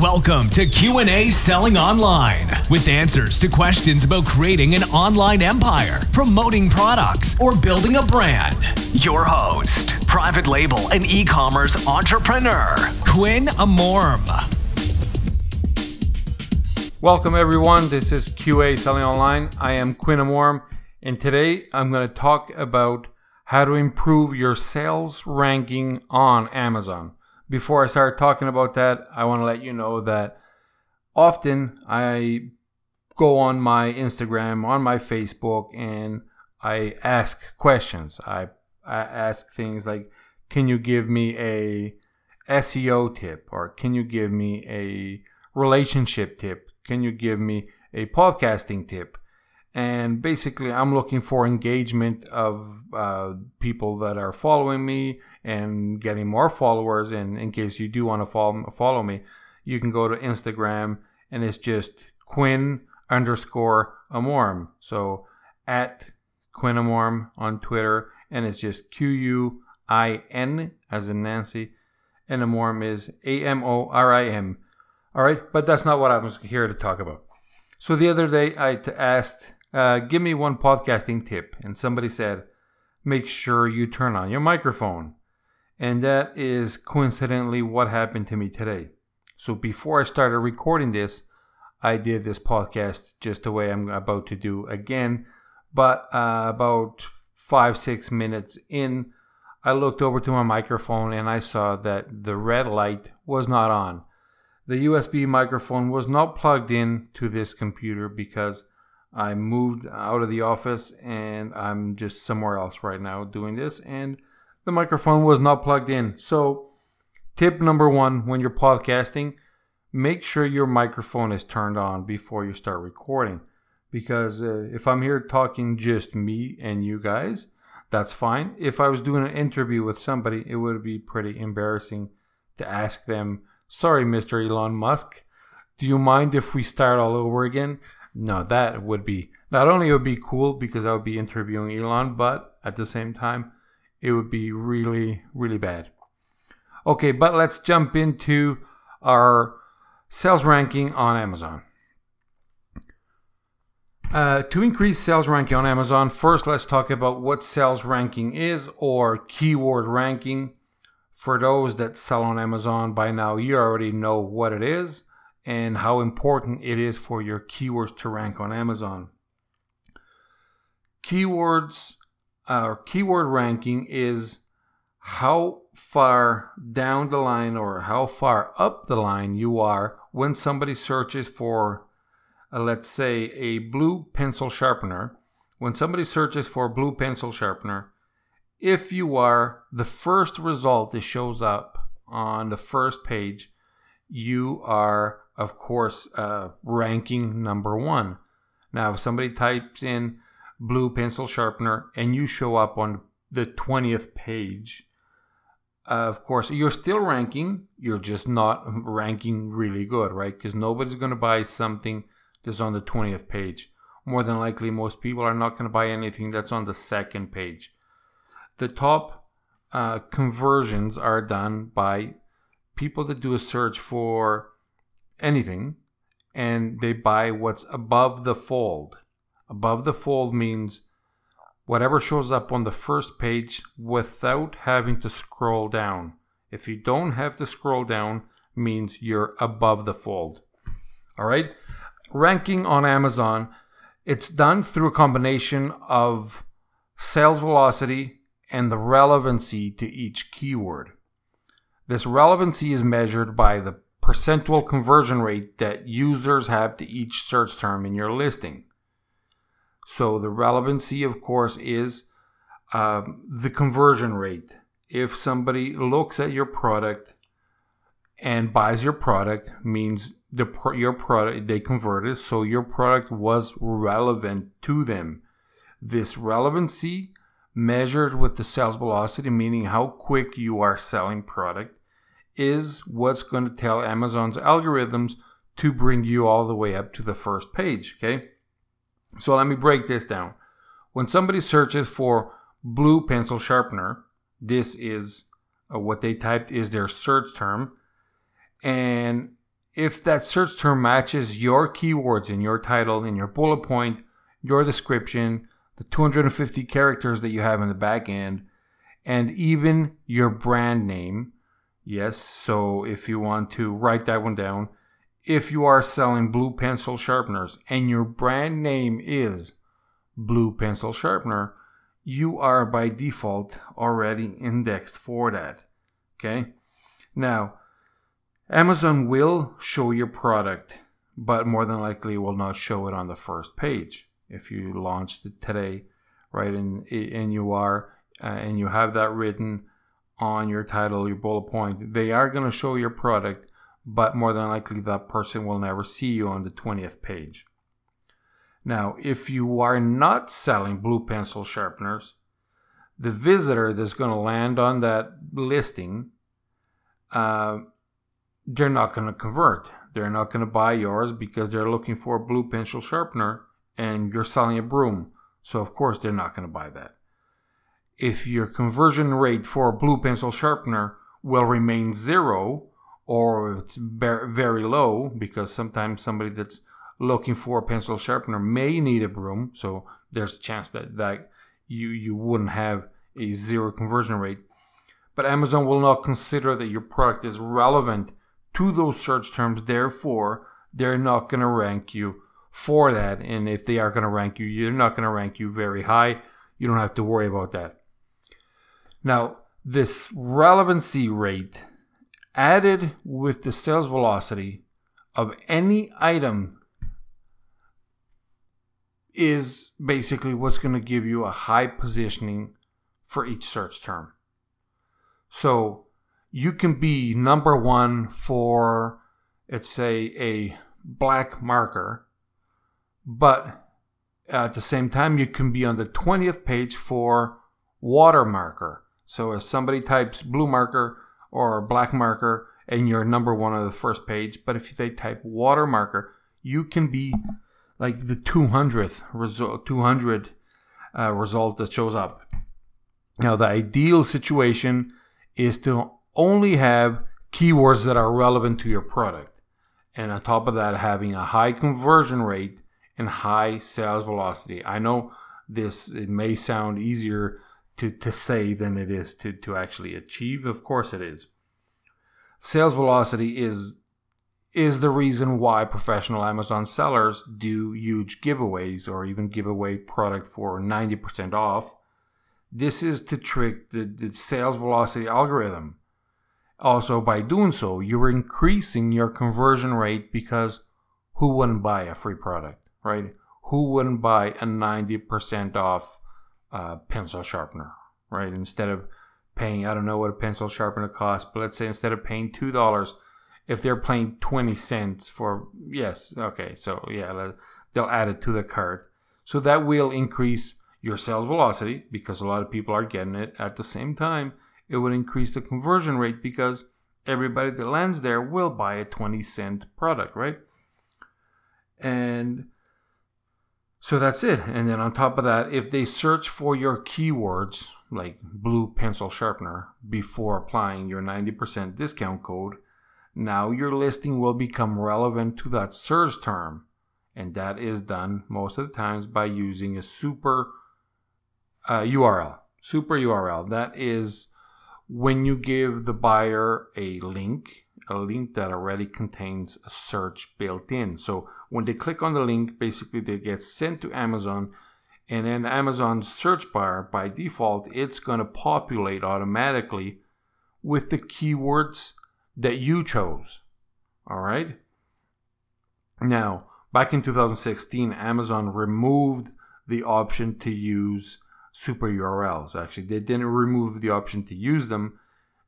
Welcome to Q&A Selling Online with answers to questions about creating an online empire, promoting products, or building a brand. Your host, private label and e-commerce entrepreneur, Quinn Amorim. Welcome everyone. This is QA Selling Online. I am Quinn Amorim, and today I'm going to talk about how to improve your sales ranking on Amazon before I start talking about that, I want to let you know that often I go on my Instagram, on my Facebook, and I ask questions. I, I ask things like, can you give me a SEO tip? Or can you give me a relationship tip? Can you give me a podcasting tip? And basically, I'm looking for engagement of uh, people that are following me and getting more followers. And in case you do want to follow, follow me, you can go to Instagram and it's just Quinn underscore Amorim. So at Quinn Amorim on Twitter, and it's just Q U I N as in Nancy, and Amorim is A M O R I M. All right, but that's not what I was here to talk about. So the other day I asked uh, give me one podcasting tip. And somebody said, make sure you turn on your microphone. And that is coincidentally what happened to me today. So before I started recording this, I did this podcast just the way I'm about to do again. But uh, about five, six minutes in, I looked over to my microphone and I saw that the red light was not on. The USB microphone was not plugged in to this computer because I moved out of the office and I'm just somewhere else right now doing this, and the microphone was not plugged in. So, tip number one when you're podcasting, make sure your microphone is turned on before you start recording. Because uh, if I'm here talking just me and you guys, that's fine. If I was doing an interview with somebody, it would be pretty embarrassing to ask them, Sorry, Mr. Elon Musk, do you mind if we start all over again? No, that would be not only it would be cool because I would be interviewing Elon, but at the same time, it would be really, really bad. Okay, but let's jump into our sales ranking on Amazon. Uh, to increase sales ranking on Amazon, first let's talk about what sales ranking is or keyword ranking. For those that sell on Amazon by now, you already know what it is and how important it is for your keywords to rank on Amazon. Keywords uh, or keyword ranking is how far down the line or how far up the line you are when somebody searches for, uh, let's say, a blue pencil sharpener. When somebody searches for blue pencil sharpener, if you are the first result that shows up on the first page, you are of course, uh, ranking number one. Now, if somebody types in blue pencil sharpener and you show up on the 20th page, uh, of course, you're still ranking. You're just not ranking really good, right? Because nobody's going to buy something that's on the 20th page. More than likely, most people are not going to buy anything that's on the second page. The top uh, conversions are done by people that do a search for anything and they buy what's above the fold. Above the fold means whatever shows up on the first page without having to scroll down. If you don't have to scroll down, means you're above the fold. All right? Ranking on Amazon, it's done through a combination of sales velocity and the relevancy to each keyword. This relevancy is measured by the percentual conversion rate that users have to each search term in your listing. So the relevancy, of course, is um, the conversion rate. If somebody looks at your product and buys your product, means the your product they converted, so your product was relevant to them. This relevancy measured with the sales velocity, meaning how quick you are selling product, is what's going to tell Amazon's algorithms to bring you all the way up to the first page. Okay. So let me break this down. When somebody searches for blue pencil sharpener, this is uh, what they typed is their search term. And if that search term matches your keywords in your title, in your bullet point, your description, the 250 characters that you have in the back end, and even your brand name. Yes, so if you want to write that one down, if you are selling blue pencil sharpeners and your brand name is blue pencil sharpener, you are by default already indexed for that. Okay. Now, Amazon will show your product, but more than likely will not show it on the first page. If you launched it today, right, and, and you are, uh, and you have that written on your title, your bullet point, they are going to show your product, but more than likely that person will never see you on the 20th page. Now, if you are not selling blue pencil sharpeners, the visitor that's going to land on that listing, uh, they're not going to convert. They're not going to buy yours because they're looking for a blue pencil sharpener and you're selling a broom. So, of course, they're not going to buy that. If your conversion rate for a blue pencil sharpener will remain zero or it's very low because sometimes somebody that's looking for a pencil sharpener may need a broom. So there's a chance that, that you, you wouldn't have a zero conversion rate. But Amazon will not consider that your product is relevant to those search terms. Therefore, they're not going to rank you for that. And if they are going to rank you, you're not going to rank you very high. You don't have to worry about that. Now, this relevancy rate added with the sales velocity of any item is basically what's going to give you a high positioning for each search term. So you can be number one for, let's say, a black marker, but at the same time, you can be on the 20th page for water marker. So if somebody types blue marker or black marker and you're number one on the first page, but if they type water marker, you can be like the 200th result 200 uh, result that shows up. Now the ideal situation is to only have keywords that are relevant to your product. And on top of that having a high conversion rate and high sales velocity. I know this it may sound easier to, to say than it is to, to actually achieve of course it is sales velocity is is the reason why professional Amazon sellers do huge giveaways or even give away product for 90% off. This is to trick the, the sales velocity algorithm. Also, by doing so, you're increasing your conversion rate because who wouldn't buy a free product, right? Who wouldn't buy a 90% off uh, pencil sharpener, right? Instead of paying, I don't know what a pencil sharpener costs, but let's say instead of paying $2, if they're paying 20 cents for yes okay so yeah they'll add it to the cart. So that will increase your sales velocity because a lot of people are getting it at the same time. It would increase the conversion rate because everybody that lands there will buy a 20 cent product right? And so that's it and then on top of that if they search for your keywords like blue pencil sharpener before applying your 90% discount code now your listing will become relevant to that search term. And that is done most of the times by using a super uh, URL. Super URL. That is when you give the buyer a link, a link that already contains a search built in. So when they click on the link, basically they get sent to Amazon. And then Amazon's search bar, by default, it's going to populate automatically with the keywords that you chose. All right. Now, back in 2016, Amazon removed the option to use super URLs. Actually, they didn't remove the option to use them,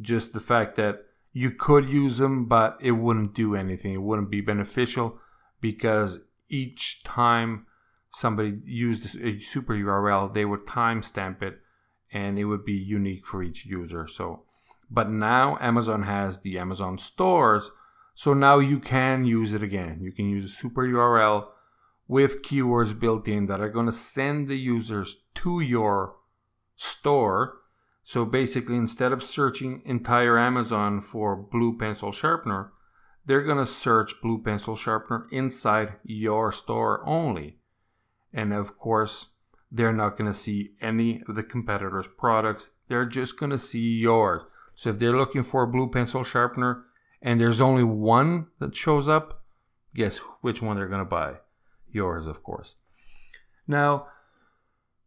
just the fact that you could use them, but it wouldn't do anything. It wouldn't be beneficial because each time somebody used a super URL, they would timestamp it and it would be unique for each user. So but now Amazon has the Amazon stores. So now you can use it again. You can use a super URL with keywords built in that are going to send the users to your store. So basically, instead of searching entire Amazon for blue pencil sharpener, they're going to search blue pencil sharpener inside your store only. And of course, they're not going to see any of the competitors' products. They're just going to see yours. So if they're looking for a blue pencil sharpener and there's only one that shows up, guess which one they're going to buy? Yours, of course. Now,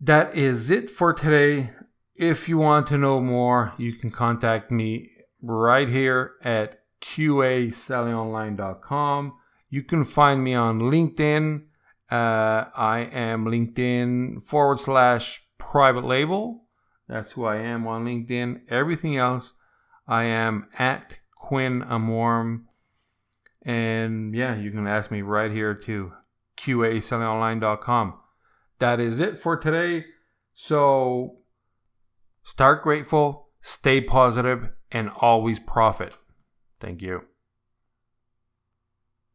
that is it for today. If you want to know more, you can contact me right here at qasellingonline.com. You can find me on LinkedIn. Uh, I am LinkedIn forward slash private label. That's who I am on LinkedIn. Everything else, I am at Quinn Amorim. And yeah, you can ask me right here to qasellingonline.com. That is it for today. So start grateful, stay positive, and always profit. Thank you.